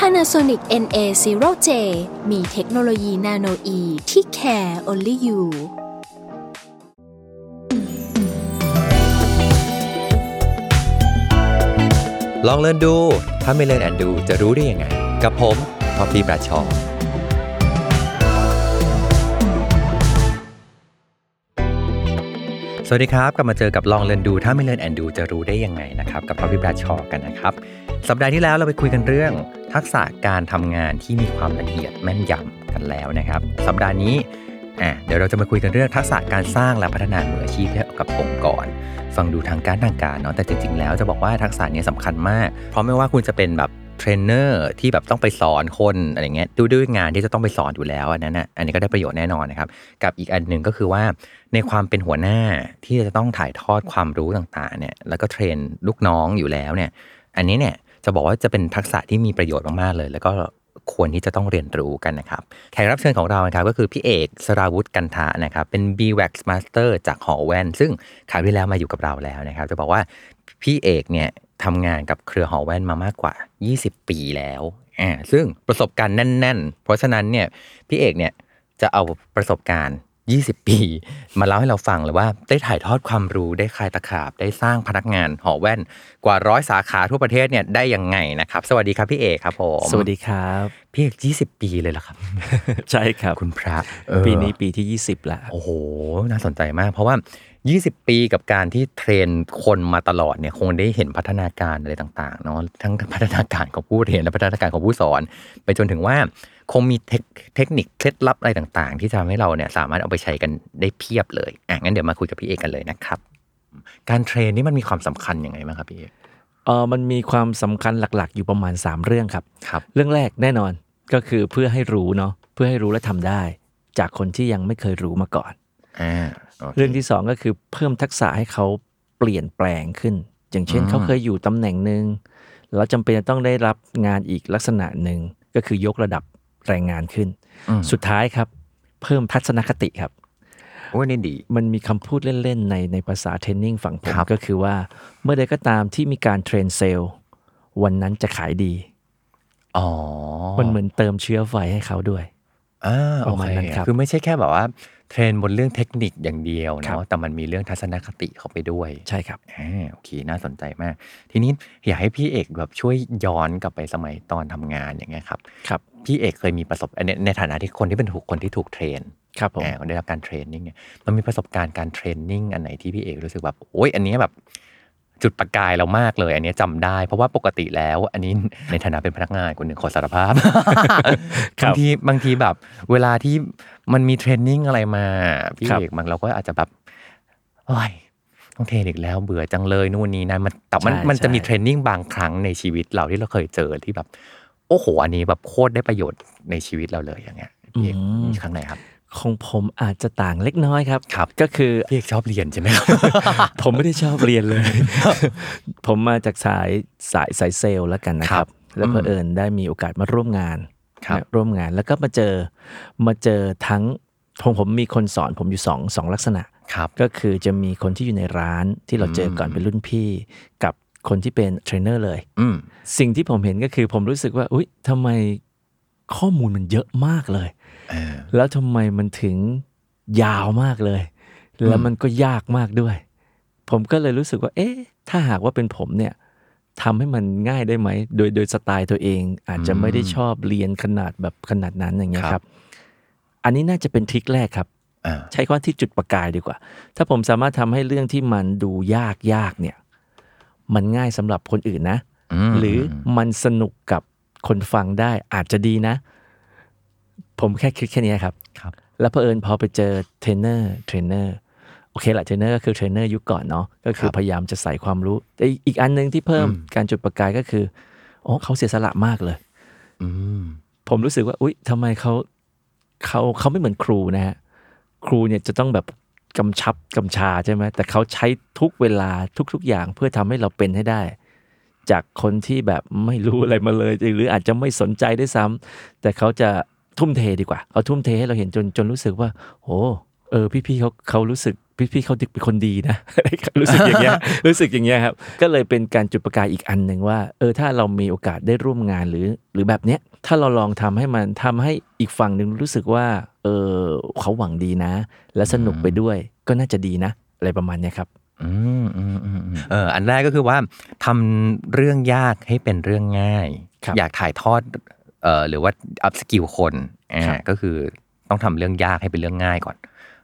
Panasonic NA0J มีเทคโนโลยีนาโนอีที่ care only you ลองเล่นดู ถ้าไม่เล่นแอนดูจะรู้ได้ยังไง กับผมพอพีประชอสวัสดีครับ กลับมาเจอกับลองเล่นดู ถ้าไม่เล่นแอนดูจะรู้ได้ยังไงนะครับ กับพอพีปรชอกันนะครับ สัปดาห์ที่แล้วเราไปคุยกันเรื่อง ทักษะการทำงานที่มีความละเอียดแม่นยำกันแล้วนะครับ สัปดาห์นี้อะเดี๋ยวเราจะมาคุยกันเรื่องทักษะการสร้างและพัฒนามืออาชีพให้กับองค์กร ฟังดูทางการทางการเนาะแต่จริง ๆ แล้วจะบอกว่าทักษะนี้สำคัญมาก เพราะไม่ว่าคุณจะเป็นแบบเทรนเนอร์ที่แบบต้องไปสอนคนอะไรเงี้ยด้วยด้วยงานที่จะต้องไปสอนอยู่แล้วอันนั้นนะอันนี้ก็ได้ประโยชน์แน่นอนนะครับ กับอีกอันหนึ่งก็คือว่าในความเป็นหัวหน้าที่จะต้องถ่ายทอดความรู้ต่างๆเนี่ยแล้วก็ trainลูกน้องอยู่แล้วเนี่ยอันนี้เนี่ย จะบอกว่าจะเป็นทักษะที่มีประโยชน์มากๆเลย แล้วก็ควรที่จะต้องเรียนรู้กันนะครับ แขกรับเชิญของเรานะครับก็คือพี่เอกสราวุฒิกันทะนะครับ เป็น b w a x Master จากหอแว่น ซึ่งคราวที่แล้วมาอยู่กับเราแล้วนะครับ จะบอกว่าพี่เอกเนี่ยทำงานกับเครือหอแว่นมามากกว่า 20 ปีแล้วอ่าซึ่งประสบการณ์แน่น ๆ เพราะฉะนั้นเนี่ยพี่เอกเนี่ยจะเอาประสบการณ์ 20 ปี มาเล่าให้เราฟังเลยว่าได้ถ่ายทอดความรู้ได้คลายตะขาบ ได้สร้างพนักงานหอแว่นกว่าร้อยสาขาทั่วประเทศเนี่ยได้ยังไงนะครับ สวัสดีครับพี่เอกครับผมสวัสดีครับพี่เอก20 ปีเลยเหรอครับ ใช่ครับคุณพระเออปีนี้ปีที่ 20แล้วโอ้โหน่าสนใจมาก เพราะว่า 20 ปีกับการที่เทรนคนมาตลอดเนี่ยคงได้เห็นพัฒนาการอะไรต่างๆเนาะทั้งพัฒนาการของผู้เรียนและพัฒนาการของผู้สอน ไปจนถึงว่าคงมีเทคเทคนิคเคล็ดลับอะไรต่างๆ ที่จะทำให้เราเนี่ยสามารถเอาไปใช้กันได้เพียบเลยอะงั้นเดี๋ยวมาคุยกับพี่เอกกันเลยนะครับ การเทรนนี่มันมีความสำคัญยังไงบ้างครับพี่เอกเออมันมีความสำคัญหลักๆ อยู่ประมาณ 3 เรื่องครับครับ เรื่องแรกแน่นอนก็คือเพื่อให้รู้เนาะเพื่อให้รู้และทำได้ จากคนที่ยังไม่เคยรู้มาก่อนอ่าโค เรื่องที่สองก็คือเพิ่มทักษะให้เขาเปลี่ยนแปลงขึ้น อย่างเช่นอืมเขาเคยอยู่ตำแหน่งหนึ่งแล้วจำเป็นจะต้องได้รับงานอีกลักษณะหนึ่งก็คือยกระดับแรงงานขึ้นอืมสุดท้ายครับ เพิ่มทัศนคติครับโอ้ยนี่ดี มันมีคำพูดเล่น ๆ ในในภาษา training ฝั่งผมครับก็คือว่าเมื่อใดก็ตามที่มีการ train sales วันนั้นจะขายดี อ๋อ มันเหมือนเติมเชื้อไฟให้เขาด้วยอ่าโอเคประมาณนั้นครับคือไม่ใช่แค่แบบว่า train บนเรื่องเทคนิคอย่างเดียวครับเนาะแต่มันมีเรื่องทัศนคติเข้าไปด้วยใช่ครับอ่าโอเคน่าสนใจมาก ทีนี้อยากให้พี่เอกแบบช่วยย้อนกลับไปสมัยตอนทำงานอย่างเงี้ยครับครับพี่เอกเคยมีประสบในในฐานะที่คนที่เป็นถูกคนที่ถูก train ครับผมอ่าคนได้รับการ training เนี่ยมันมีประสบการณ์การ training อันไหนที่พี่เอกรู้สึกแบบโอ้ยอันเนี้ยแบบ จุดประกายเรามากเลย อันเนี้ยจำได้ เพราะว่าปกติแล้ว อันนี้ในฐานะเป็นพนักงานคนหนึ่งขอสารภาพครับบางทีบางทีแบบ เวลาที่มันมี training อะไรมาพี่ครับเอกมันเราก็อาจจะแบบโอ้ยต้องเทรนอีกแล้วเบื่อจังเลยนู่นนี่นั่นมันแต่มันใช่มันจะมีใช่เทรนนิ่งบางครั้งในชีวิตเราที่เราเคยเจอที่แบบ โอ้โหอันนี้แบบโคตรได้ประโยชน์ในชีวิตเราเลยอย่างเงี้ยพี่เอกมีครั้งไหนครับ ของผมอาจจะต่างเล็กน้อยครับครับ ก็คือพี่เอกชอบเรียนใช่ไหมครับผมไม่ได้ชอบเรียนเลย ผมมาจากสายสายสายเซลล์แล้วกันนะคครัรับบแล้วอืมเผอิญได้มีโอกาสมาร่วมงานครับนะร่วมงานแล้วก็มาเจอมาเจอทั้งผมผมมีคนสอนผมอยู่สองสองลักษณะครับก็คือจะมีคนที่อยู่ในร้านที่เราเจอก่อนอืมเป็นรุ่นพี่กับคนที่เป็นเทรนเนอร์เลยอืมสิ่งที่ผมเห็นก็คือผมรู้สึกว่าอุ๊ยทำไมข้อมูลมันเยอะมากเลยเออ แล้วทำไมมันถึงยาวมากเลย แล้วมันก็ยากมากด้วย ผมก็เลยรู้สึกว่า เอ๊ะ ถ้าหากว่าเป็นผมเนี่ยทำให้มันง่ายได้ไหม โดยโดยสไตล์ตัวเอง อาจจะไม่ได้ชอบเรียนขนาดแบบขนาดนั้นอย่างเงี้ยครับ อันนี้น่าจะเป็น trick แรกครับอ่าใช้คำว่าที่จุดประกายดีกว่า ถ้าผมสามารถทำให้เรื่องที่มันดูยากยากเนี่ย มันง่ายสำหรับคนอื่นนะหรือมันสนุกกับคนฟังได้อาจจะดีนะ ผมแค่คิดแค่นี้ครับครับ แล้วเผอิญพอไปเจอ trainer trainer โอเคแหละเทรนเนอร์ก็คือเทรนเนอร์ยุคก่อนเนาะก็คือพยายามจะใส่ความรู้แต่อีกอันหนึ่งที่เพิ่มการจุดประกายก็คืออ๋อเขาเสียสละมากเลยอืมผมรู้สึกว่า อุ๊ยทำไมเขาเขาเขาไม่เหมือนครูนะฮะครูเนี่ยจะต้องแบบกำชับกำชาใช่ไหมแต่เขาใช้ทุกเวลาทุก ๆ อย่างเพื่อทำให้เราเป็นให้ได้ จากคนที่แบบไม่รู้อะไรมาเลย หรืออาจจะไม่สนใจได้วยซ้ำแต่เขาจะ ทุ่มเทดีกว่าเขาทุ่มเทให้เราเห็นจนจนรู้สึกว่าโอ้เออพี่ๆเขาเขารู้สึกพี่ๆเขาเป็นคนดีนะ รู้สึกอย่างเงี้ยรู้สึกอย่างเงี้ยครับ ก็เลยเป็นการจุดประกายอีกอันหนึ่งว่า เออถ้าเรามีโอกาสได้ร่วมงานหรือ หรือแบบเนี้ยถ้าเราลองทำให้มันทำให้อีกฝั่งหนึ่งรู้สึกว่า เออเขาหวังดีนะ และสนุกไปด้วยก็น่าจะดีนะ อะไรประมาณเนี้ยครับอืมอืมอืมอืมเอออันแรกก็คือว่าทำเรื่องยากให้เป็นเรื่องง่ายครับอยากถ่ายทอด เอ่อหรือว่า upskill คนอ่าครับก็คือต้องทำเรื่องยากให้เป็นเรื่องง่ายก่อน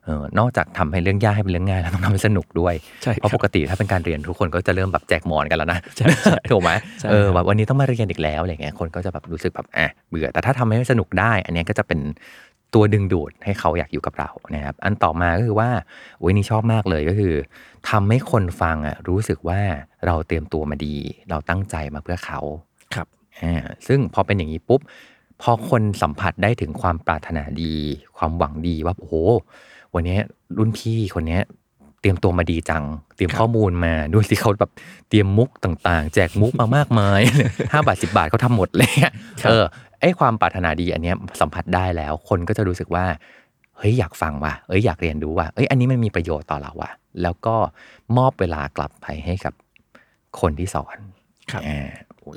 เออนอกจากทำให้เรื่องยากให้เป็นเรื่องง่ายแล้วต้องทำให้สนุกด้วยใช่เพราะครัปบกติถ้าเป็นการเรียนทุกคนก็จะเริ่มแบบแจกหมอนกันแล้วนะใช่ใช่ถูกไหมใช่เออครับแบบวันนี้ต้องมาเรียนอีกแล้วอะไรเงี้ยคนก็จะแบบรู้สึกแบบอะเบื่อแต่ถ้าทำให้สนุกได้ อันเนี้ยก็จะเป็นตัวดึงดูดให้เขาอยากอยู่กับเรานะครับอันต่อมาก็คือว่าโอ้ยนี่ชอบมากเลยก็คือทำให้คนฟังอะรู้สึกว่าเราเตรียมตัวมาดี เราตั้งใจมาเพื่อเขาครับ อ่าซึ่งพอเป็นอย่างนี้ปุ๊บ พอคนสัมผัสได้ถึงความปรารถนาดี ความหวังดีว่าโอ้โหวันนี้รุ่นพี่คนเนี้ยเตรียมตัวมาดีจัง เตรียมครับข้อมูลมาดูสิเขาแบบเตรียมมุกต่างๆ แจกมุกมามากมายห้าบาทสิบาทเขาทำหมดเลยอะเออไอความปรารถนาดีอันเนี้ยสัมผัสได้แล้ว คนก็จะรู้สึกว่าเฮ้ยอยากฟังว่ะเอ้ยอยากเรียนรู้ว่ะเอ้ยอันนี้มันมีประโยชน์ต่อเราว่ะแล้วก็มอบเวลากลับไปให้กับคนที่สอนครับอ่า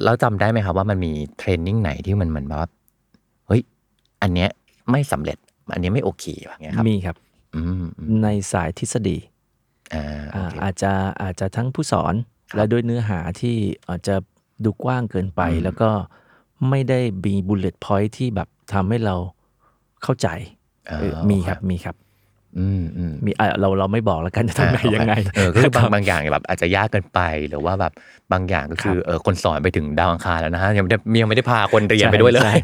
แล้วจำได้ไหมครับว่ามันมีเทรนนิ่งไหนที่มันเหมือนแบบว่าเฮ้ย อันเนี้ยไม่สำเร็จ อันเนี้ยไม่โอเคอย่างเงี้ยครับมีครับอืมอืมในสายทฤษฎีอ่าโออ่าเคอาจจะอาจจะทั้งผู้สอนครับและด้วยเนื้อหาที่อาจจะดูกว้างเกินไปอืมแล้วก็ไม่ได้มีบุลเลตพอยท์ที่แบบทำให้เราเข้าใจอ่าเออมีครับมีครับอื มอืมมีอะเราเราไม่บอกแล้วกันจะทำไงอ่าโอเคยังไงเออก็คือบางครับบางอย่างแบบอาจจะยากเกินไปหรือว่าแบบบางอย่างก็คือเออคนสอนไปถึงดาวอังคารแล้วนะฮะยังไม่ได้ยังไม่ได้พาคนเรียนไปด้วยเลใช่ย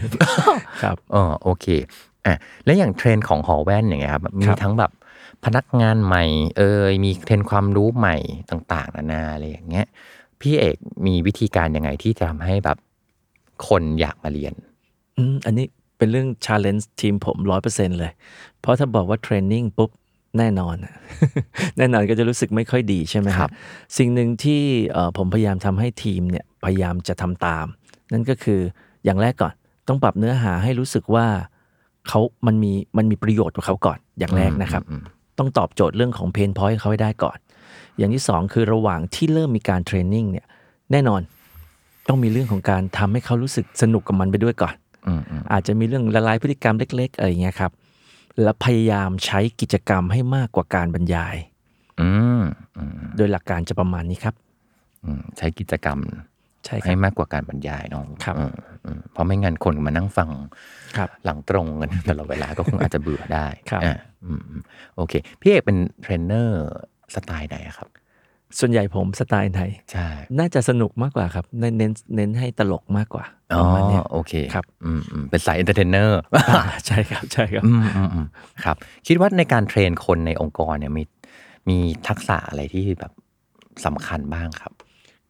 ครับอ๋อโอเคอะแล้วอย่างเทรนด์ของหอแว่นอย่างเงี้ยครับมีครับทั้งแบบพนักงานใหม่ เอ่ยมีเทรนด์ความรู้ใหม่ต่าง ๆ นานาอะไรอย่างเงี้ยพี่เอกมีวิธีการยังไงที่จะทำให้แบบคนอยากมาเรียน อืมอันนี้ เป็นเรื่อง challenge ทีมผมร้อยเปอร์เซ็นเลย เพราะถ้าบอกว่า training ปุ๊บแน่นอนอะแน่นอนก็จะรู้สึกไม่ค่อยดีใช่ไหมคครัรับบสิ่งหนึ่งที่เอ่อผมพยายามทำให้ทีมเนี่ยพยายามจะทำตาม นั่นก็คืออย่างแรกก่อนต้องปรับเนื้อหาให้รู้สึกว่าเขามันมีมันมีประโยชน์กับเขาก่อนอย่างแรกนะครับอืมต้องตอบโจทย์เรื่องของ pain point เขาให้ได้ก่อน อย่างที่สองคือระหว่างที่เริ่มมีการ training เนี่ยแน่นอนต้องมีเรื่องของการทำให้เขารู้สึกสนุกกับมันไปด้วยก่อนอืมอืม อาจจะมีเรื่องละลายพฤติกรรมเล็ก ๆ อะไรอย่างเงี้ยครับ และพยายามใช้กิจกรรมให้มากกว่าการบรรยายอืมอืมโดยหลักการจะประมาณนี้ครับอืมใช้กิจกรรมใช่ครับให้มากกว่าการบรรยายเนาะครับอืมอืมเพราะไม่งั้นคนมานั่งฟังครับ หลังตรงกันตลอดเวลาก็คงอาจจะเบื่อได้ครับอ่าอืมอืมโอเค พี่เอกเป็นเทรนเนอร์สไตล์ไหนอะครับ ส่วนใหญ่ผมสไตล์ไหนใช่ น่าจะสนุกมากกว่าครับ เน้นเน้นเน้นให้ตลกมากกว่าอ๋อประมาณเนี้ยโอเคครับอืมอืมเป็นสาย entertainer อ่าใช่ครับใช่ครับอืมอืมอืมครับ คิดว่าในการ train คนในองค์กรเนี่ยมีมีทักษะอะไรที่แบบสำคัญบ้างครับ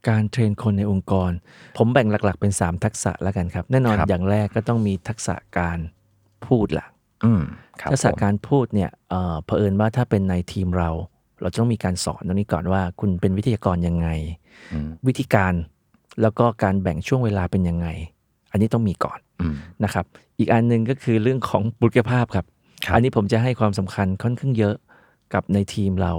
การ train คนในองค์กร ผมแบ่งหลัก ๆ เป็น 3 ทักษะแล้วกันครับ แน่นอนครับอย่างแรกก็ต้องมีทักษะการพูดละอืมครับทักษะผมการพูดเนี่ยเอ่อเผอิญว่าถ้าเป็นในทีมเรา เราจะต้องมีการสอนตรงนี้ก่อนว่า คุณเป็นวิทยากรยังไงอืมวิธีการแล้วก็การแบ่งช่วงเวลาเป็นยังไง อันนี้ต้องมีก่อนอืมนะครับ อีกอันหนึ่งก็คือเรื่องของบุคลิกภาพครับครับอันนี้ผมจะให้ความสำคัญค่อนข้างเยอะกับในทีมเรา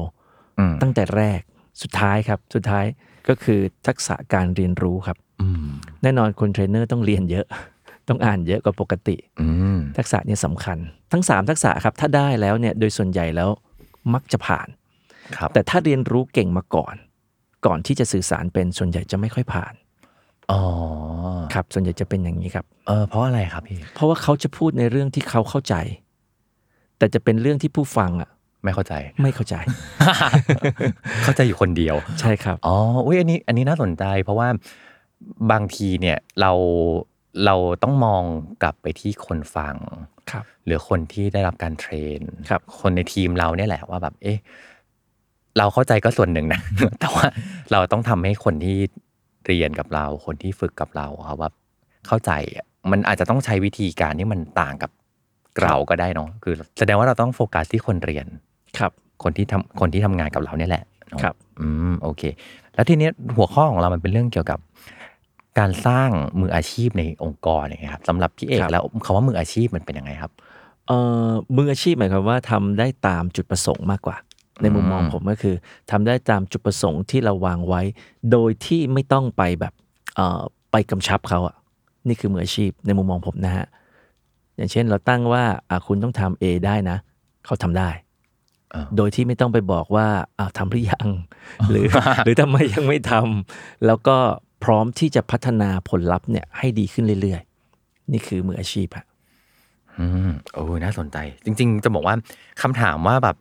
อืมตั้งแต่แรกสุดท้ายครับ สุดท้ายก็คือทักษะการเรียนรู้ครับอืมแน่นอนคนเทรนเนอร์ต้องเรียนเยอะ ต้องอ่านเยอะกว่าปกติอืมทักษะเนี่ยสำคัญ ทั้ง 3 ทักษะครับ ถ้าได้แล้วเนี่ยโดยส่วนใหญ่แล้วมักจะผ่านครับ แต่ถ้าเรียนรู้เก่งมาก่อน ก่อนที่จะสื่อสารเป็นส่วนใหญ่จะไม่ค่อยผ่านอ๋อครับส่วนใหญ่จะเป็นอย่างนี้ครับเออเพราะอะไรครับพี่เพราะว่าเขาจะพูดในเรื่องที่เขาเข้าใจ แต่จะเป็นเรื่องที่ผู้ฟังอะไม่เข้าใจ ไม่เข้าใจ เข้าใจอยู่คนเดียว ใช่ครับ อ๋ออุ้ยอันนี้ อันนี้น่าสนใจ เพราะว่าบางทีเนี่ยเราเราต้องมองกลับไปที่คนฟังครับ หรือคนที่ได้รับการเทรนครับ คนในทีมเราเนี่ยแหละว่าแบบ เอ๊ะ เราเข้าใจก็ส่วนหนึ่งนะ แต่ว่าเราต้องทำให้คนที่เรียนกับเรา คนที่ฝึกกับเราครับว่าเข้าใจอะมันอาจจะต้องใช้วิธีการที่มันต่างกับเราก็ได้เนาะคือ แสดงว่าเราต้องโฟกัสที่คนเรียนครับ คนที่ทำคนที่ทำงานกับเราเนี่ยแหละเนอะครับ อืมโอเค แล้วทีเนี้ยหัวข้อของเรามันเป็นเรื่องเกี่ยวกับ การสร้างมืออาชีพในองค์กรอย่างเงี้ยครับสำหรับพี่เอกแล้วคำว่ามืออาชีพมันเป็นยังไงครับเอ่อมืออาชีพหมายความว่าทำได้ตามจุดประสงค์มากกว่า ในมุมมองผมก็คือทำได้ตามจุดประสงค์ที่เราวางไว้ โดยที่ไม่ต้องไปแบบเอ่อไปกำชับเขาอะนี่คือมืออาชีพในมุมมองผมนะฮะอย่างเช่นเราตั้งว่าอะคุณต้องทำ A ได้นะ เขาทำได้อ่าโดยที่ไม่ต้องไปบอกว่าอ่าทำหรือยัง หรือหรือทำไมยังไม่ทำแล้วก็พร้อมที่จะพัฒนาผลลัพธ์เนี่ยให้ดีขึ้นเรื่อยๆ นี่คือมืออาชีพฮะอืมโอ้ยน่าสนใจ จริง ๆ จะบอกว่าคำถามว่าแบบ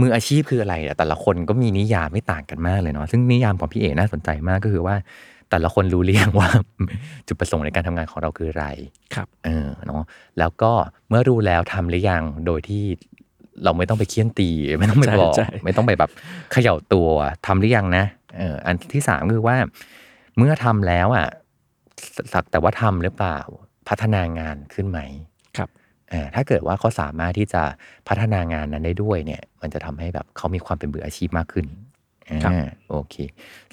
มืออาชีพคืออะไรอะแต่ละคนก็มีนิยามไม่ต่างกันมากเลยเนาะซึ่งนิยามของพี่เอกน่าสนใจมากก็คือว่าแต่ละคนรู้เรียงว่าจุดประสงค์ในการทำงานของเราคืออะไร ครับ เออ เนาะ แล้วก็เมื่อรู้แล้วทำหรือยัง โดยที่เราไม่ต้องไปเคี่ยนตี ไม่ต้องไปใช่บอกใช่ไม่ต้องไปแบบเขย่าตัวทำหรือยังนะ เออ อันที่สามคือว่า เมื่อทำแล้วอะ สักแต่ว่าทำหรือเปล่า พัฒนางานขึ้นไหมครับเอ่อ ถ้าเกิดว่าเขาสามารถที่จะพัฒนางานนั้นได้ด้วยเนี่ย มันจะทำให้แบบเขามีความเป็นมืออาชีพมากขึ้นครับอ่าโอเค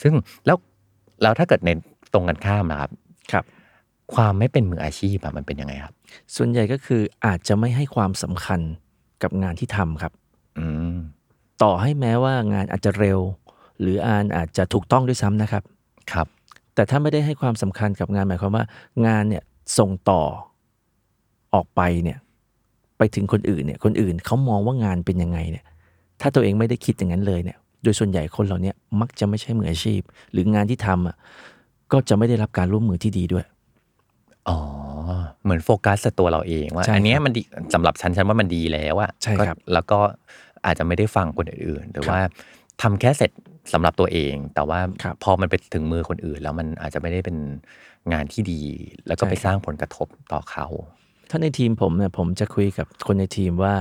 ซึ่งแล้วแล้วถ้าเกิดในตรงกันข้ามนะครับ ครับ ความไม่เป็นมืออาชีพอะมันเป็นยังไงครับ ส่วนใหญ่ก็คืออาจจะไม่ให้ความสำคัญกับงานที่ทำครับ อืมต่อให้แม้ว่างานอาจจะเร็ว หรืออ่านอาจจะถูกต้องด้วยซ้ำนะครับ ครับ แต่ถ้าไม่ได้ให้ความสำคัญกับงานหมายความว่า งานเนี่ยส่งต่อ ออกไปเนี่ยไปถึงคนอื่นเนี่ยคนอื่นเขามองว่างานเป็นยังไงเนี่ยถ้าตัวเองไม่ได้คิดอย่างนั้นเลยเนี่ยโดยส่วนใหญ่คนเหล่านี้มักจะไม่ใช่มืออาชีพ หรืองานที่ทำอะก็จะไม่ได้รับการร่วมมือที่ดีด้วย อ๋อ เหมือนโฟกัสแต่ตัวเราเองว่าใช่อันเนี้ยครับมันดีสำหรับฉันฉันว่ามันดีแล้วอะใช่ครับก็แล้วก็อาจจะไม่ได้ฟังคนอื่นๆหรือครับว่าทำแค่เสร็จสำหรับตัวเอง แต่ว่าครับพอมันไปถึงมือคนอื่น แล้วมันอาจจะไม่ได้เป็นงานที่ดี แล้วก็ใช่ไปครับสร้างผลกระทบต่อเขา ถ้าในทีมผมเนี่ยผมจะคุยกับคนในทีมว่า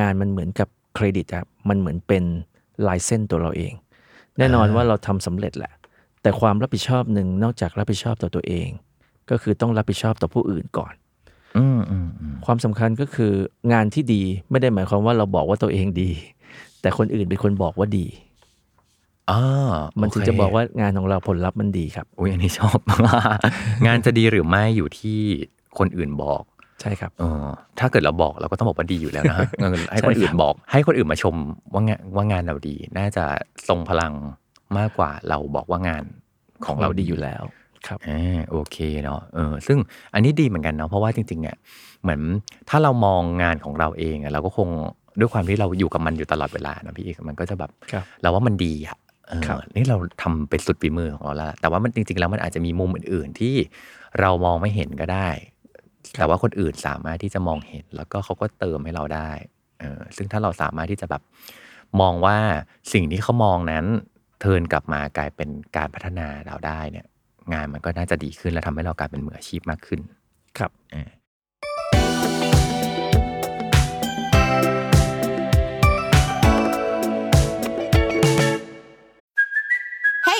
งานมันเหมือนกับเครดิตครับมันเหมือนเป็นลายเส้นตัวเราเอง แน่นอนว่าเราทำสำเร็จแหละ แต่ความรับผิดชอบหนึ่งนอกจากรับผิดชอบต่อตัวเอง ก็คือต้องรับผิดชอบต่อผู้อื่นก่อนอืมอืมอืมความสำคัญก็คืองานที่ดีไม่ได้หมายความว่าเราบอกว่าตัวเองดี แต่คนอื่นเป็นคนบอกว่าดีอ่ามันถึงโเคจะบอกว่างานของเราผลลัพธ์มันดีครับอุ้ยอันนี้ชอบ งานจะดีหรือไม่อยู่ที่คนอื่นบอก ใช่ครับเออถ้าเกิดเราบอกเราก็ต้องบอกว่าดีอยู่แล้วนะเออให้คนใช่ครับอื่นบอก ให้คนอื่นมาชมว่างานว่างานเราดี น่าจะทรงพลังมากกว่าเราบอกว่างานของเราดีอยู่แล้วครับอ่าโอเคเนาะเออซึ่งอันนี้ดีเหมือนกันเนาะเพราะว่าจริงๆเนี่ยเหมือนถ้าเรามองงานของเราเองอะเราก็คงด้วยความที่เราอยู่กับมันอยู่ตลอดเวลานะพี่เอกมันก็จะแบบครับเราว่ามันดีอะเออครับนี่เราทำเป็นสุดฝีมือของเราแล้วแต่ว่ามันจริงๆแล้วมันอาจจะมีมุมอื่น ๆ ที่เรามองไม่เห็นก็ได้ แต่ว่าคนอื่นสามารถที่จะมองเห็น แล้วก็เขาก็เติมให้เราได้เออซึ่งถ้าเราสามารถที่จะแบบมองว่าสิ่งที่เขามองนั้น เทิร์นกลับมากลายเป็นการพัฒนาเราได้เนี่ย งานมันก็น่าจะดีขึ้นและทำให้เรากลายเป็นมืออาชีพมากขึ้น ครับเอ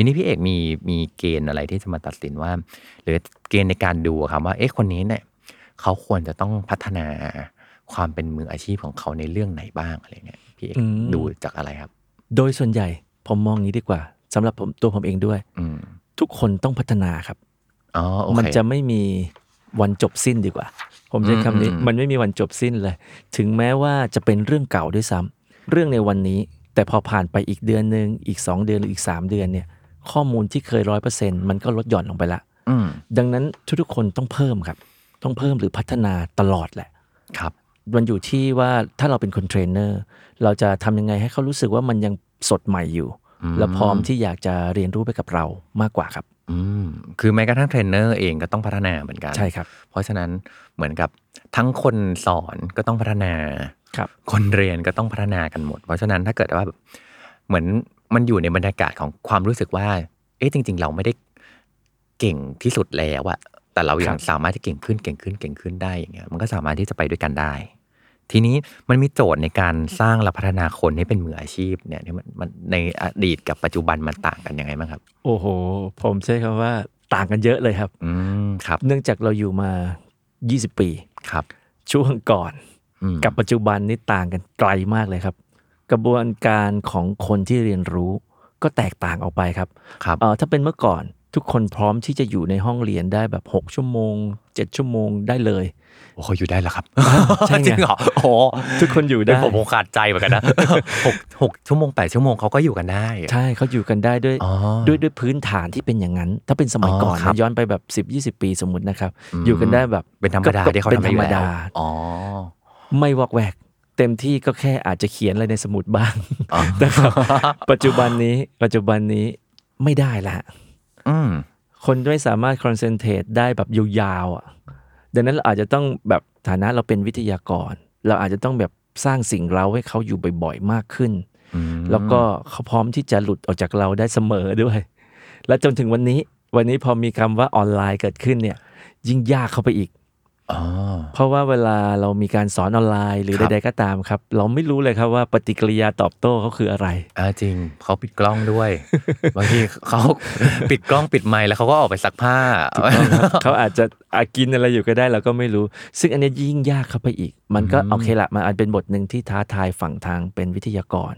ทีนี้พี่เอกมีมีเกณฑ์อะไรที่จะมาตัดสินว่า หรือเกณฑ์ในการดูอะครับว่าเอ๊ะคนนี้เนี่ยเขาควรจะต้องพัฒนาความเป็นมืออาชีพของเขาในเรื่องไหนบ้างอะไรเงี้ยพี่เอกอืมดูจากอะไรครับ โดยส่วนใหญ่ผมมองอย่างนี้ดีกว่าสำหรับผมตัวผมเองด้วย อืมทุกคนต้องพัฒนาครับอ๋อโอเคมันจะไม่มีวันจบสิ้นดีกว่า ผมใช้คำนี้อืมอืมมันไม่มีวันจบสิ้นเลย ถึงแม้ว่าจะเป็นเรื่องเก่าด้วยซ้ำเรื่องในวันนี้ แต่พอผ่านไปอีกเดือนหนึ่งอีก 2 เดือนหรืออีก 3 เดือนเนี่ย ข้อมูลที่เคยร้อยเปอร์เซ็นต์มันก็ลดหย่อนลงไปละอืมดังนั้นทุกๆคนต้องเพิ่มครับ ต้องเพิ่มหรือพัฒนาตลอดแหละครับมันอยู่ที่ว่าถ้าเราเป็นคนเทรนเนอร์เราจะทำยังไงให้เขารู้สึกว่ามันยังสดใหม่อยู่ แล้วพร้อมที่อยากจะเรียนรู้ไปกับเรามากกว่าครับอืมคือแม้กระทั่งเทรนเนอร์เองก็ต้องพัฒนาเหมือนกันใช่ครับ เพราะฉะนั้นเหมือนกับทั้งคนสอนก็ต้องพัฒนาครับ คนเรียนก็ต้องพัฒนากันหมด เพราะฉะนั้นถ้าเกิดว่าแบบเหมือน มันอยู่ในบรรยากาศของความรู้สึกว่า เอ๊ะจริง ๆ เราไม่ได้เก่งที่สุดแล้วอะแต่เรายังสามารถที่เก่งขึ้นเก่งขึ้นเก่งขึ้นได้อย่างเงี้ยมันก็สามารถที่จะไปด้วยกันได้ ทีนี้มันมีโจทย์ในการสร้างและพัฒนาคนให้เป็นมืออาชีพเนี่ยที่มันมันในอดีตกับปัจจุบันมันต่างกันยังไงบ้างครับ โอ้โห ผมใช้คำว่าต่างกันเยอะเลยครับอืมครับ เนื่องจากเราอยู่มา 20 ปีครับ ช่วงก่อนอืมกับปัจจุบันนี่ต่างกันไกลมากเลยครับ กระบวนการของคนที่เรียนรู้ก็แตกต่างออกไปครับครับเอ่อถ้าเป็นเมื่อก่อนทุกคนพร้อมที่จะอยู่ในห้องเรียนได้แบบ 6 ชั่วโมง 7 ชั่วโมงได้เลยโอ้เขาอยู่ได้แล้วครับใช่ไงจริงเหรอโอ้โหทุกคนอยู่ได้ผมผมขาดใจเหมือนกันนะหกหกชั่วโมงแปดชั่วโมงเขาก็อยู่กันได้อะใช่เขาอยู่กันได้ด้วยอ๋อด้วยด้วยพื้นฐานที่เป็นอย่างนั้น ถ้าเป็นสมัยอ๋อก่อนครับนะย้อนไปแบบ 10 20 ปีสมมตินะครับอืมอยู่กันได้แบบเป็นธรรมดาก็ที่เขาเป็นทำธให้รอรมยู่แล้วดาอ๋อไม่วอกแวก เต็มที่ก็แค่อาจจะเขียนอะไรในสมุดบ้างอ๋อนะครับปัจจุบันนี้ปัจจุบันนี้ไม่ได้ละอืมคนไม่สามารถคอนเซนเทรตได้แบบยาวๆอะดังนั้นเราอาจจะต้องแบบฐานะเราเป็นวิทยากร เราอาจจะต้องแบบสร้างสิ่งเราให้เขาอยู่บ่อยๆมากขึ้นอืมแล้วก็เขาพร้อมที่จะหลุดออกจากเราได้เสมอด้วย และจนถึงวันนี้วันนี้พอมีคำว่าออนไลน์เกิดขึ้นเนี่ย ยิ่งยากเข้าไปอีกอ๋อ เพราะว่าเวลาเรามีการสอนออนไลน์ หรือครับใดๆก็ตามครับ เราไม่รู้เลยครับว่าปฏิกิริยาตอบโต้เขาคืออะไรอ่าจริงเขาปิดกล้องด้วย บางทีเขาปิดกล้องปิดไมค์แล้วเขาก็ออกไปซักผ้าเขาอาจจะอากินอะไรอยู่ก็ได้เราก็ไม่รู้ ซึ่งอันเนี้ยยิ่งยากเข้าไปอีก มันก็อืมโอเคละมันอาจเป็นบทหนึ่งที่ท้าทายฝั่งทางเป็นวิทยากร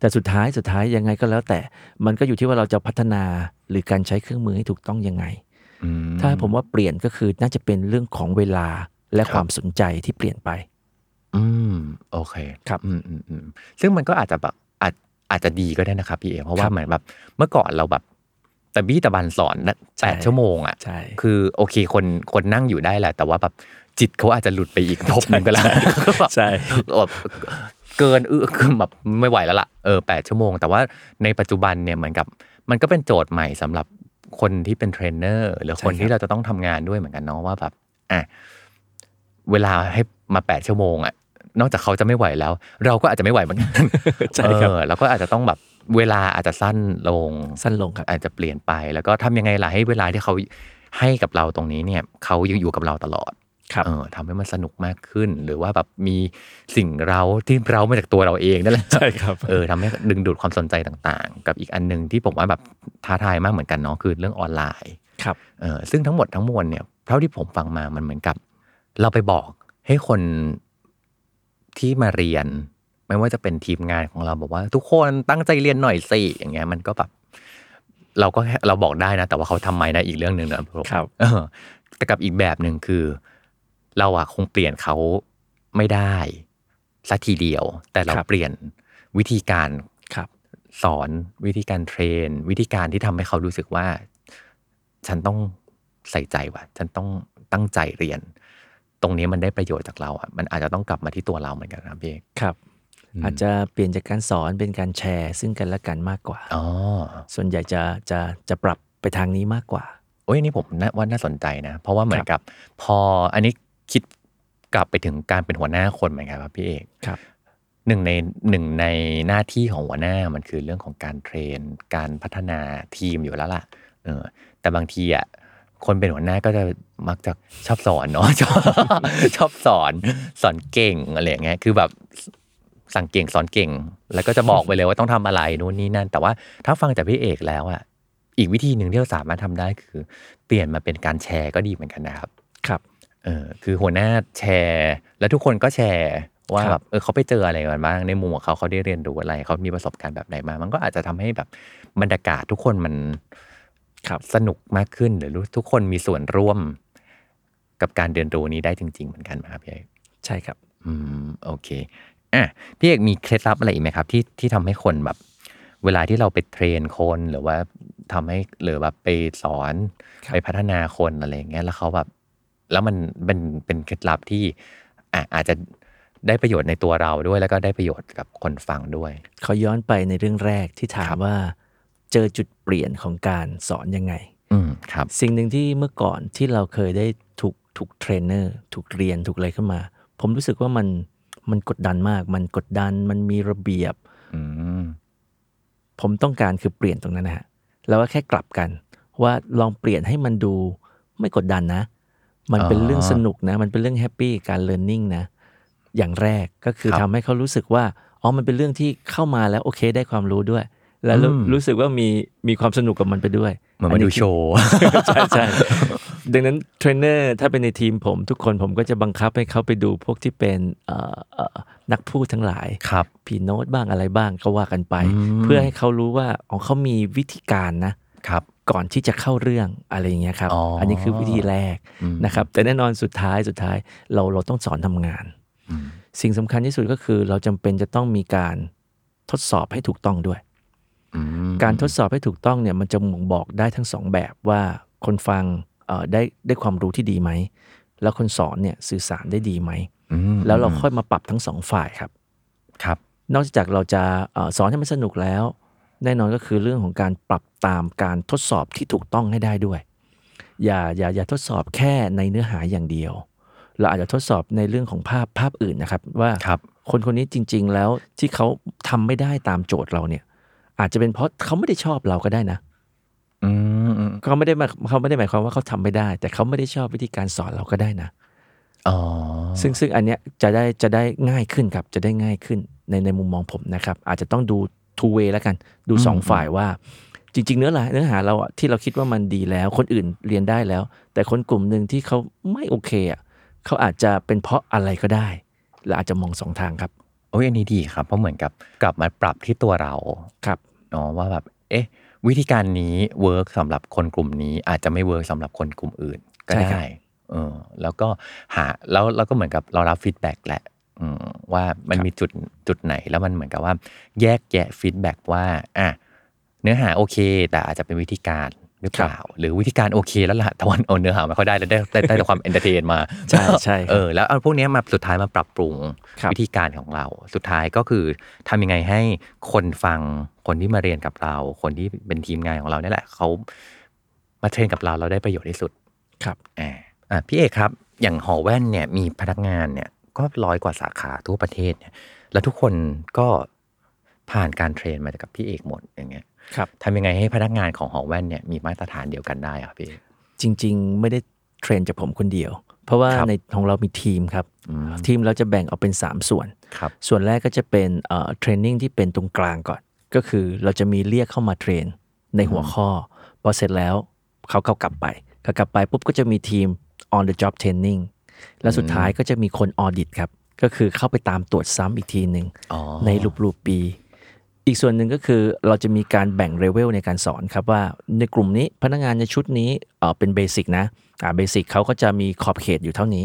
แต่สุดท้ายสุดท้ายยังไงก็แล้วแต่มันก็อยู่ที่ว่าเราจะพัฒนาหรือการใช้เครื่องมือให้ถูกต้องยังไงอืม ถ้าผมว่าเปลี่ยนก็คือน่าจะเป็นเรื่องของเวลาและครับความสนใจที่เปลี่ยนไป อืมโอเคครับอืมอืมอืมซึ่งมันก็อาจจะแบบอาจอาจจะดีก็ได้นะครับพี่เอกเพราะว่าครับเหมือนแบบเมื่อก่อนเราแบบตะบี้ตะบันสอนนะใช่แปดชั่วโมงอะใช่คือโอเคคนคนนั่งอยู่ได้แหละแต่ว่าแบบจิตเขาอาจจะหลุดไปอีกภพหนึงไปแล้วแบบใช่แบบเกินเออคือแบบไม่ไหวแล้วล่ะเออแปดชั่วโมง แต่ว่าในปัจจุบันเนี่ยเหมือนกับมันก็เป็นโจทย์ใหม่สำหรับ คนที่เป็นเทรนเนอร์หรือคนใช่ครับที่เราจะต้องทำงานด้วยเหมือนกันเนาะว่าแบบอะเวลาให้มาแปดชั่วโมงอะนอกจากเขาจะไม่ไหวแล้ว เราก็อาจจะไม่ไหวเหมือนกันใช่ครับเออแล้วก็อาจจะต้องแบบเวลาอาจจะสั้นลงสั้นลงครับอาจจะเปลี่ยนไป แล้วก็ทำยังไงล่ะให้เวลาที่เขาให้กับเราตรงนี้เนี่ยเขายังอยู่กับเราตลอดครับ เออทำให้มันสนุกมากขึ้น หรือว่าแบบมีสิ่งเราที่เรามาจากตัวเราเองนั่นแหละใช่ครับเออทำให้ดึงดูดความสนใจต่างๆ กับอีกอันหนึ่งที่ผมว่าแบบท้าทายมากเหมือนกันเนาะคือเรื่องออนไลน์ครับเออซึ่งทั้งหมดทั้งมวลเนี่ยเท่าที่ผมฟังมามันเหมือนกับ เราไปบอกให้คนที่มาเรียน ไม่ว่าจะเป็นทีมงานของเราบอกว่า ทุกคนตั้งใจเรียนหน่อยสิอย่างเงี้ยมันก็แบบเราก็แค่เราบอกได้นะ แต่ว่าเขาทำไมนะอีกเรื่องหนึ่งนะครับเออแต่กับอีกแบบหนึ่งคือ เราอะคงเปลี่ยนเขาไม่ได้สักทีเดียว แต่เราครับเปลี่ยนวิธีการครับสอนวิธีการเทรน วิธีการที่ทำให้เขารู้สึกว่า ฉันต้องใส่ใจว่ะ ฉันต้องตั้งใจเรียน ตรงนี้มันได้ประโยชน์จากเราอะมันอาจจะต้องกลับมาที่ตัวเราเหมือนกันนะครับพี่เอกครับ อาจจะเปลี่ยนจากการสอนเป็นการแชร์ ซึ่งกันและกันมากกว่าอ๋อส่วนใหญ่จะจะจะปรับไปทางนี้มากกว่าโอ้ยอันนี่ผมน่าว่าน่าสนใจนะ เพราะว่าเหมือนกับ พออันนี้ คิดกลับไปถึงการเป็นหัวหน้าคนเหมือนกันครับพี่เอกครับหนึ่งในหนึ่งในหน้าที่ของหัวหน้ามันคือเรื่องของการเทรน การพัฒนาทีมอยู่แล้วล่ะเออแต่บางทีอะคนเป็นหัวหน้าก็จะมักจะชอบสอนเนาะชอบชอบสอนสอนเก่งอะไรอย่างเงี้ยคือแบบสั่งเก่งสอนเก่ง แล้วก็จะบอกไปเลยว่าต้องทำอะไรนู่นนี่นั่น แต่ว่าถ้าฟังจากพี่เอกแล้วอะอีกวิธีหนึ่งที่เราสามารถทำได้คือ เปลี่ยนมาเป็นการแชร์ก็ดีเหมือนกันนะครับ ครับ เออคือหัวหน้าแชร์ แล้วทุกคนก็แชร์ว่าครับแบบเออเขาไปเจออะไรกันบ้างในมุมของเขาเขาได้เรียนรู้อะไรเขามีประสบการณ์แบบไหนมา มันก็อาจจะทำให้แบบบรรยากาศทุกคนมันครับสนุกมากขึ้นหรือรู้ทุกคนมีส่วนร่วมกับการเรียนรู้นี้ได้จริง ๆ เหมือนกันไหมครับพี่เอกใช่ครับ อืมโอเคอะพี่เอกมีเคล็ดลับอะไรอีกไหมครับ ที่ที่ทำให้คนแบบ เวลาที่เราไปเทรนคนหรือว่าทำให้หรือแบบไปสอนครับไปพัฒนาคนอะไรอย่างเงี้ยแล้วเขาแบบ แล้วมันเป็นเป็นเคล็ดลับที่อะอาจจะได้ประโยชน์ในตัวเราด้วยแล้วก็ได้ประโยชน์กับคนฟังด้วย เขาย้อนไปในเรื่องแรกที่ถามครับว่า เจอจุดเปลี่ยนของการสอนยังไง อืมครับ สิ่งหนึ่งที่เมื่อก่อนที่เราเคยได้ถูกถูกเทรนเนอร์ถูกเรียนถูกอะไรขึ้นมา ผมรู้สึกว่ามันมันกดดันมาก มันกดดันมันมีระเบียบอืมผมต้องการคือเปลี่ยนตรงนั้นนะฮะแล้วก็แค่กลับกัน ว่าลองเปลี่ยนให้มันดูไม่กดดันนะ มันเป็นอ๋อเรื่องสนุกนะ มันเป็นเรื่อง happy การเรียนรู้นะ อย่างแรกก็คือครับทำให้เขารู้สึกว่า อ๋อ มันเป็นเรื่องที่เข้ามาแล้วโอเคได้ความรู้ด้วย แล้วรู้อืมรู้สึกว่ามีมีความสนุกกับมันไปด้วยเหมือนมาดูคืโชว์ ใช่ใช่ดังนั้นเทรนเนอร์ถ้าเป็นในทีมผม ทุกคนผมก็จะบังคับให้เขาไปดูพวกที่เป็นเอ่อเอ่อนักพูดทั้งหลายครับพีโน้ตบ้างอะไรบ้างก็ว่ากันไปอืมเพื่อให้เขารู้ว่าอ๋อเขามีวิธีการนะครับ ก่อนที่จะเข้าเรื่องอะไรอย่างเงี้ยครับอ๋ออันนี้คือวิธีแรกอืมนะครับ แต่แน่นอนสุดท้ายสุดท้ายเราเราต้องสอนทำงานอืมสิ่งสำคัญที่สุดก็คือเราจำเป็นจะต้องมีการทดสอบให้ถูกต้องด้วยอืมการทดสอบให้ถูกต้องเนี่ยมันจะบ่งบอกได้ทั้งสองแบบว่าคนฟังเอ่อได้ได้ความรู้ที่ดีไหม แล้วคนสอนเนี่ยสื่อสารได้ดีไหมอืมแล้วเราค่อยมาปรับทั้งสองฝ่ายครับ ครับ นอกจากเราจะเอ่อสอนให้มันสนุกแล้ว แน่นอนก็คือเรื่องของการปรับตามการทดสอบที่ถูกต้องให้ได้ด้วย อย่าอย่าอย่าทดสอบแค่ในเนื้อหาอย่างเดียว เราอาจจะทดสอบในเรื่องของภาพภาพอื่นนะครับ ว่าครับคนคนนี้จริง ๆ แล้วที่เขาทำไม่ได้ตามโจทย์เราเนี่ย อาจจะเป็นเพราะเขาไม่ได้ชอบเราก็ได้นะอืมอืมเขาไม่ได้หมายเขาไม่ได้หมายความว่าเขาทำไม่ได้ แต่เขาไม่ได้ชอบวิธีการสอนเราก็ได้นะอ๋อซึ่งซึ่งอันเนี้ยจะได้จะได้ง่ายขึ้นครับจะได้ง่ายขึ้นในในมุมมองผมนะครับ อาจจะต้องดู two way แล้วกัน ดูสองฝ่ายว่า จริง ๆ เนื้อหาเนื้อหาเราอะที่เราคิดว่ามันดีแล้ว คนอื่นเรียนได้แล้ว แต่คนกลุ่มหนึ่งที่เขาไม่โอเคอะเขาอาจจะเป็นเพราะอะไรก็ได้เราอาจจะมองสองทางครับโอ้ยอันนี้ดีครับ เพราะเหมือนกับกลับมาปรับที่ตัวเราครับเนาะว่าแบบเอ๊ะ วิธีการนี้ work สำหรับคนกลุ่มนี้ อาจจะไม่ work สำหรับคนกลุ่มอื่นก็ใช่ได้ครับเออแล้วก็หาแล้วเราก็เหมือนกับเรารับ feedback แหละอืม ว่ามันมีจุดจุดไหนแล้วมันเหมือนกับว่า แยกแยะ feedback ว่าอะเนื้อหาโอเค แต่อาจจะเป็นวิธีการหรือเปล่า หรือวิธีการโอเคแล้วล่ะแต่วันเอาเนื้อหาไม่ค่อยได้แล้วได้ได้ได้แต่ความ entertain มาใช่ใช่ครับเออแล้วเอาพวกเนี้ยมาสุดท้ายมาปรับปรุงครับวิธีการของเรา สุดท้ายก็คือทำยังไงให้คนฟังคนที่มาเรียนกับเรา คนที่เป็นทีมงานของเราเนี่ยแหละเขามาเทรนกับเราเราได้ประโยชน์ที่สุดครับอ่าอะพี่เอกครับ อย่างหอแว่นเนี่ยมีพนักงานเนี่ย ก็ร้อยกว่าสาขาทั่วประเทศเนี่ย แล้วทุกคนก็ผ่านการเทรนมาจากพี่เอกหมดอย่างเงี้ยครับทำยังไงให้พนักงานของหอแว่นเนี่ยมีมาตรฐานเดียวกันได้อะพี่เอกจริง ๆ ไม่ได้เทรนจากผมคนเดียว เพราะว่าครับในของเรามีทีมครับอืมทีมเราจะแบ่งออกเป็น 3 ส่วนครับส่วนแรกก็จะเป็นเอ่อเทรนนิ่งที่เป็นตรงกลางก่อน ก็คือเราจะมีเรียกเข้ามาเทรนในหัวข้อ พอเสร็จแล้วเขาเขากลับไปเขากลับไปปุ๊บก็จะมีทีม on the job training แล้วสุดท้ายก็จะมีคน audit ครับ ก็คือเข้าไปตามตรวจซ้ำอีกทีหนึ่งอ๋อในรูปรูปปี อีกส่วนหนึ่งก็คือเราจะมีการแบ่งเลเวลในการสอนครับว่าในกลุ่มนี้พนักงานในชุดนี้เอ่อเป็น basic นะอ่า basic เขาก็จะมีขอบเขตอยู่เท่านี้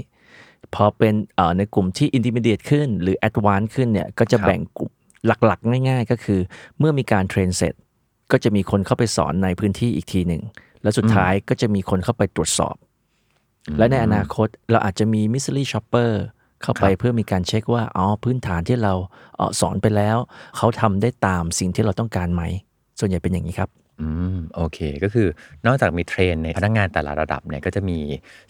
พอเป็นเอ่อในกลุ่มที่ intermediate ขึ้น หรือ advanced ขึ้นเนี่ยก็จะครับแบ่งกลุ่มหลักๆ ง่าย ๆ ก็คือ เมื่อมีการ train เสร็จ ก็จะมีคนเข้าไปสอนในพื้นที่อีกทีหนึ่ง แล้วสุดท้ายก็จะมีคนเข้าไปตรวจสอบ และในอนาคตเราอาจจะมี mystery shopper เข้าไปเพื่อมีการเช็คว่าอ๋อพื้นฐานที่เราเอ่อสอนไปแล้ว เขาทำได้ตามสิ่งที่เราต้องการไหม ส่วนใหญ่เป็นอย่างนี้ครับอืมโอเคก็คือนอกจากมีเทรนในพนักงานแต่ละระดับเนี่ยก็จะมี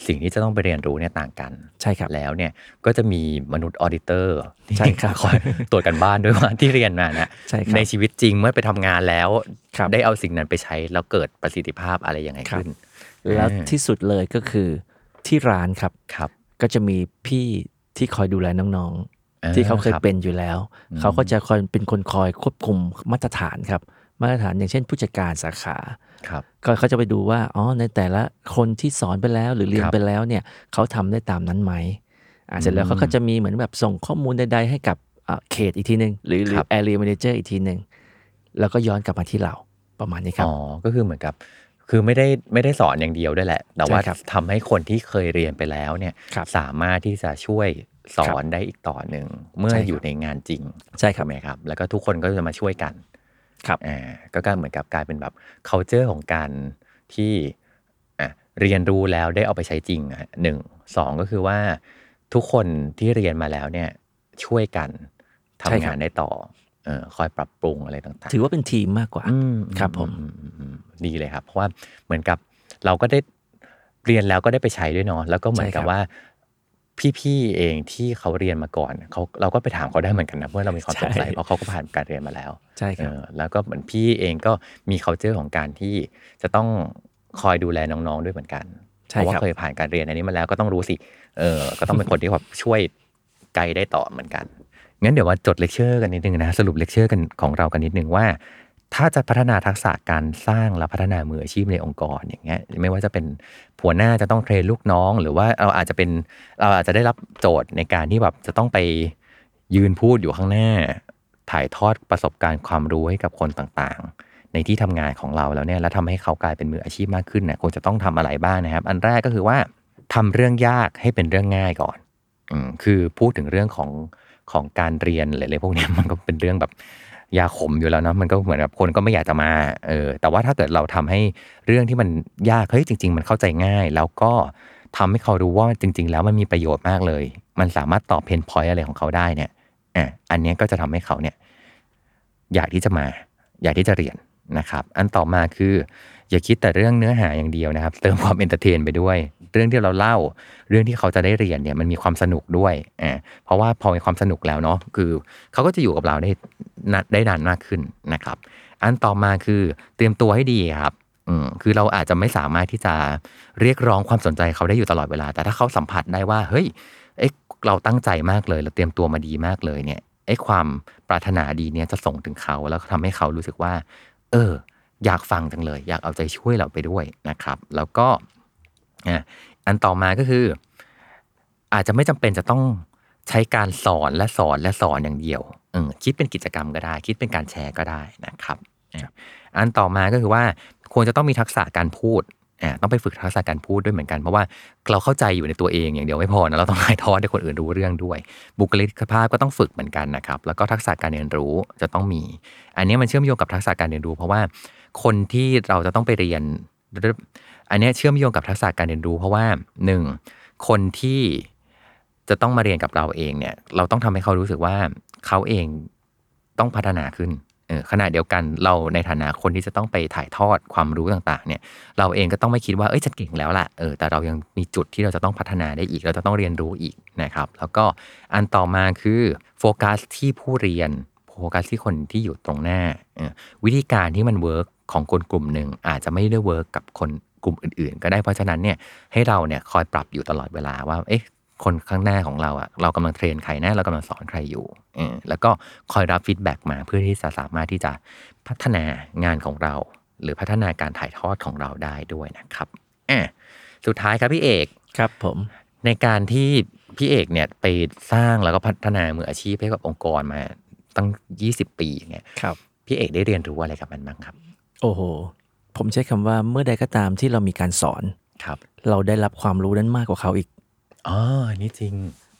สิ่งที่จะต้องไปเรียนรู้เนี่ยต่างกัน ใช่ครับแล้วเนี่ยก็จะมีมนุษย์ออดิเตอร์ใช่ครับคอยตรวจกันบ้านด้วยว่าที่เรียนมาเนี่ยใช่ครับในชีวิตจริงเมื่อไปทำงานแล้วครับได้เอาสิ่งนั้นไปใช้แล้วเกิดประสิทธิภาพอะไรยังไงครับขึ้น แล้วที่สุดเลยก็คือ ที่ร้านครับครับ ก็จะมีพี่ที่คอยดูแลน้องอ่าๆที่เขาเคยครับเป็นอยู่แล้ว เขาก็จะคอยเป็นคนคอยควบคุมมาตรฐานครับ มาตรฐานอย่างเช่น ผู้จัดการสาขาครับก็เขาจะไปดูว่าอ๋อในแต่ละคนที่สอนไปแล้วหรือเรียนครับไปแล้วเนี่ยเขาทำได้ตามนั้นไหมอ่าเสร็จแล้วเขาก็จะมีเหมือนแบบส่งข้อมูลใดๆให้กับอ่าเขตอีกทีหนึ่งหรือหรือ area manager อีกทีหนึ่งแล้วก็ย้อนกลับมาที่เราประมาณนี้ครับอ๋อก็คือเหมือนกับ คือไม่ได้ไม่ได้สอนอย่างเดียวด้วยแหละ แต่ว่าใช่ครับทำให้คนที่เคยเรียนไปแล้วเนี่ยครับสามารถที่จะช่วยสอครันบได้อีกต่อหนึ่งเมื่อใช่ครับอยู่ในงานจริงใช่ครับไหมครับ แล้วก็ทุกคนก็จะมาช่วยกันครับอ่าก็กลายเหมือนกับกลายเป็นแบบ culture ของการที่อะเรียนรู้แล้วได้เอาไปใช้จริงอะหนึ่งสองก็คือว่าทุกคนที่เรียนมาแล้วเนี่ยช่วยกันทำใช่ครับงานได้ต่อเออ คอยปรับปรุงอะไรต่างๆ ถือว่าเป็นทีมมากกว่าอืมครับผมอือืมอืมดีเลยครับ เพราะว่าเหมือนกับเราก็ได้เรียนแล้วก็ได้ไปใช้ด้วยเนาะแล้วก็เหมือนกับว่าพี่ๆเองที่เขาเรียนมาก่อนเขาเราก็ไปถามเขาได้เหมือนกันนะเมื่อเรามีความสงสัยเพราะเขาก็ผ่านการเรียนมาแล้วใช่ครับเออแล้วก็เหมือนพี่เองก็มี culture ของการที่จะต้องคอยดูแลน้องๆด้วยเหมือนกันใช่เพราะว่าครับเคยผ่านการเรียนอันนี้มาแล้วก็ต้องรู้สิเออก็ต้องเป็นคนที่แบบช่วยไกด์ได้ต่อเหมือนกัน งั้นเดี๋ยวมาจดเลคเชอร์กันนิดนึงนะสรุปเลคเชอร์กันของเรากันนิดนึงว่า ถ้าจะพัฒนาทักษะการสร้างและพัฒนามืออาชีพในองค์กรอย่างเงี้ยไม่ว่าจะเป็นหัวหน้าจะต้อง train ลูกน้อง หรือว่าเราอาจจะเป็นเราอาจจะได้รับโจทย์ในการที่แบบจะต้องไปยืนพูดอยู่ข้างหน้า ถ่ายทอดประสบการณ์ความรู้ให้กับคนต่างๆ ในที่ทำงานของเราแล้วเนี่ยแล้วทำให้เขากลายเป็นมืออาชีพมากขึ้นเนี่ยควรจะต้องทำอะไรบ้างนะครับ อันแรกก็คือว่าทำเรื่องยากให้เป็นเรื่องง่ายก่อนอืมคือพูดถึงเรื่องของ ของการเรียนหรือะไรพวกนี้มันก็เป็นเรื่องแบบยาขมอยู่แล้วเนาะมันก็เหมือนแบบคนก็ไม่อยากจะมาเออแต่ว่าถ้าเกิดเราทำให้เรื่องที่มันยากเฮ้ยจริง ๆ มันเข้าใจง่าย แล้วก็ทำให้เขารู้ว่าจริง ๆ แล้วมันมีประโยชน์มากเลย มันสามารถตอบเพนพอยต์อะไรของเขาได้เนี่ยอะอันนี้ก็จะทำให้เขาเนี่ยอยากที่จะมา อยากที่จะเรียนนะครับ อันต่อมาคือ อย่าคิดแต่เรื่องเนื้อหาอย่างเดียวนะครับ เติมความ entertain ไปด้วย เรื่องที่เราเล่า เรื่องที่เขาจะได้เรียนเนี่ยมันมีความสนุกด้วยอ่าเพราะว่าพอมีความสนุกแล้วเนาะคือเขาก็จะอยู่กับเราได้ได้นานมากขึ้นนะครับ อันต่อมาคือเตรียมตัวให้ดีครับอืมคือเราอาจจะไม่สามารถที่จะเรียกร้องความสนใจเขาได้อยู่ตลอดเวลา แต่ถ้าเขาสัมผัสได้ว่าเฮ้ยเอ๊ะเราตั้งใจมากเลย เราเตรียมตัวมาดีมากเลยเนี่ยไอ้ความปรารถนาดีเนี่ยจะส่งถึงเขาแล้วก็ทำให้เขารู้สึกว่า เออ อยากฟังจังเลย อยากเอาใจช่วยเราไปด้วยนะครับ แล้วก็ อะอันต่อมาก็คือ อาจจะไม่จำเป็นจะต้องใช้การสอนและสอนและสอนอย่างเดียวอคิดเป็นกิจกรรมก็ได้ คิดเป็นการแชร์ก็ได้นะครับ อันต่อมาก็คือว่าควรจะต้องมีทักษะการพูดต้องไปฝึกทักษะการพูดด้วยเหมือนกัน เพราะว่าเราเข้าใจอยู่ในตัวเองอย่างเดียวไม่พอนะเราต้องถ่ายทอดให้คนอื่นรู้เรื่องด้วย บุคลิกภาพก็ต้องฝึกเหมือนกันนะครับ แล้วก็ทักษะการเรียนรู้จะต้องมี อันนี้มันเชื่อมโยงกับทักษะการเรียนรู้ เพราะว่าคนที่เราจะต้องไปเรียน อันนี้เชื่อมโยงกับทักษะการเรียนรู้ เพราะว่าหนึ่งคนที่จะต้องมาเรียนกับเราเองเนี่ย เราต้องทำให้เขารู้สึกว่าเขาเองต้องพัฒนาขึ้นขณะเดียวกันเราในฐานะคนที่จะต้องไปถ่ายทอดความรู้ต่างๆ เนี่ย เราเองก็ต้องไม่คิดว่าเอ้ยฉันเก่งแล้วล่ะเออแต่เรายังมีจุดที่เราจะต้องพัฒนาได้อีก เราจะต้องเรียนรู้อีกนะครับ แล้วก็อันต่อมาคือโฟกัสที่ผู้เรียนโฟกัสที่คนที่อยู่ตรงหน้าออวิธีการที่มัน work ของคนกลุ่มหนึ่งอาจจะไม่ได้ work กับคน กลุ่มอื่นๆ ก็ได้เพราะฉะนั้นเนี่ยให้เราเนี่ยคอยปรับอยู่ตลอดเวลาว่าเอ๊ะคนข้างหน้าของเราอะเรากำลัง train ใครนะเรากำลังสอนใครอยู่เออแล้วก็คอยรับ feedback มาเพื่อที่จะสามารถที่จะพัฒนางานของเรา หรือพัฒนาการถ่ายทอดของเราได้ด้วยนะครับอะสุดท้ายครับพี่เอกครับผมในการที่พี่เอกเนี่ยไปสร้างแล้วก็พัฒนามืออาชีพให้กับองค์กรมาตั้ง 20 ปีอย่างเงี้ยครับพี่เอกได้เรียนรู้อะไรกับมันบ้างครับ โอ้โห ผมใช้คำว่าเมื่อใดก็ตามที่เรามีการสอนครับ เราได้รับความรู้นั้นมากกว่าเขาอีกอ๋ออันนี่จริง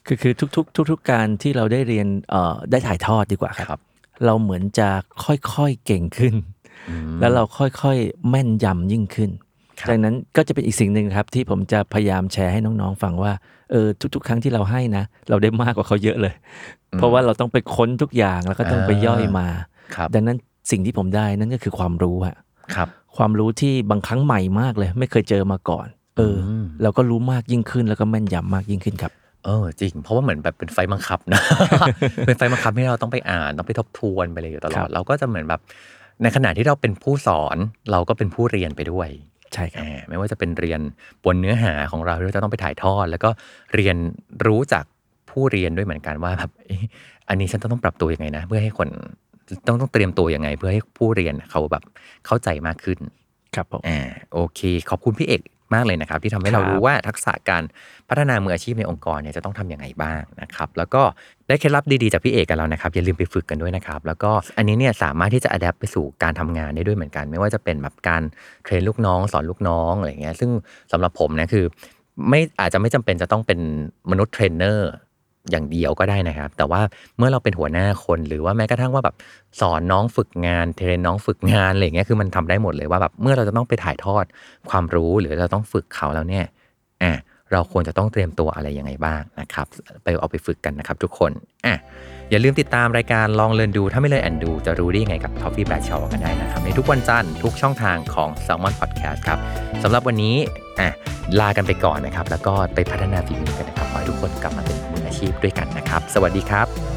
คือคือทุก ๆ ทุก ๆ การที่เราได้เรียนเอ่อได้ถ่ายทอดดีกว่าครับครับเราเหมือนจะค่อยๆเก่งขึ้นอืมแล้วเราค่อยๆแม่นยำยิ่งขึ้นครับจากนั้นก็จะเป็นอีกสิ่งหนึ่งครับ ที่ผมจะพยายามแชร์ให้น้องๆฟังว่าเออทุก ๆ ครั้งที่เราให้นะ เราได้มากกว่าเขาเยอะเลย เพราะว่าเราต้องไปค้นทุกอย่างแล้วก็ต้องไปย่อยมาครับดังนั้นสิ่งที่ผมได้นั่นก็คือความรู้อะครับ ความรู้ที่บางครั้งใหม่มากเลย ไม่เคยเจอมาก่อน เอออมเราก็รู้มากยิ่งขึ้นแล้วก็แม่นยำมากยิ่งขึ้นครับเออจริง เพราะว่าเหมือนแบบเป็นไฟบังคับนะ เป็นไฟบังคับให้เราต้องไปอ่านต้องไปทบทวนไปเลยอยู่ตลครัอดบเราก็จะเหมือนแบบ ในขณะที่เราเป็นผู้สอนเราก็เป็นผู้เรียนไปด้วย ใช่ครับอ่าไม่ว่าจะเป็นเรียนบนเนื้อหาของเราที่เราจะต้องไปถ่ายทอด แล้วก็เรียนรู้จากผู้เรียนด้วยเหมือนกันว่าแบบเอ๊ะอันนี้ฉันต้องปรับตัวยังไงนะ เพื่อให้คน ต้องต้องเตรียมตัวยังไง เพื่อให้ผู้เรียนเขาแบบเข้าใจมากขึ้น ครับผมอ่าโอเค ขอบคุณพี่เอกมากเลยนะครับ ที่ทำให้เราครับรู้ว่าทักษะการพัฒนามืออาชีพในองค์กรเนี่ยจะต้องทำยังไงบ้างนะครับ แล้วก็ได้เคล็ดลับดีๆจากพี่เอกกันแล้วนะครับอย่าลืมไปฝึกกันด้วยนะครับ แล้วก็อันนี้เนี่ยสามารถที่จะ adapt ไปสู่การทำงานได้ด้วยเหมือนกัน ไม่ว่าจะเป็นแบบการ train ลูกน้อง สอนลูกน้องอะไรเงี้ยซึ่งสำหรับผมนะคือ ไม่อาจจะไม่จำเป็นจะต้องเป็นมนุษย์เทรนเนอร์ อย่างเดียวก็ได้นะครับ แต่ว่าเมื่อเราเป็นหัวหน้าคนหรือว่าแม้กระทั่งว่าแบบสอนน้องฝึกงาน train น้องฝึกงานอะไรเงี้ยคือมันทำได้หมดเลยว่าแบบเมื่อเราจะต้องไปถ่ายทอดความรู้หรือเราต้องฝึกเขาแล้วเนี่ยอะเราควรจะต้องเตรียมตัวอะไรยังไงบ้างนะครับ ไปเอาไปฝึกกันนะครับทุกคนอะอย่าลืมติดตามรายการลองเรียนดูถ้าไม่เลยแอนดู จะรู้ได้ยังไงกับ t o f ฟี่แบ s ช a กันได้นะครับ ในทุกวันจันทร์ทุกช่องทางของ Salmon Podcast ครับสำหรับวันนี้อะลากันไปก่อนนะครับ แล้วก็ไปพัฒนาฝีมือกันนะครับขอให้ทุกคนกลับมาเป็น พด้วยกันนะครับ สวัสดีครับ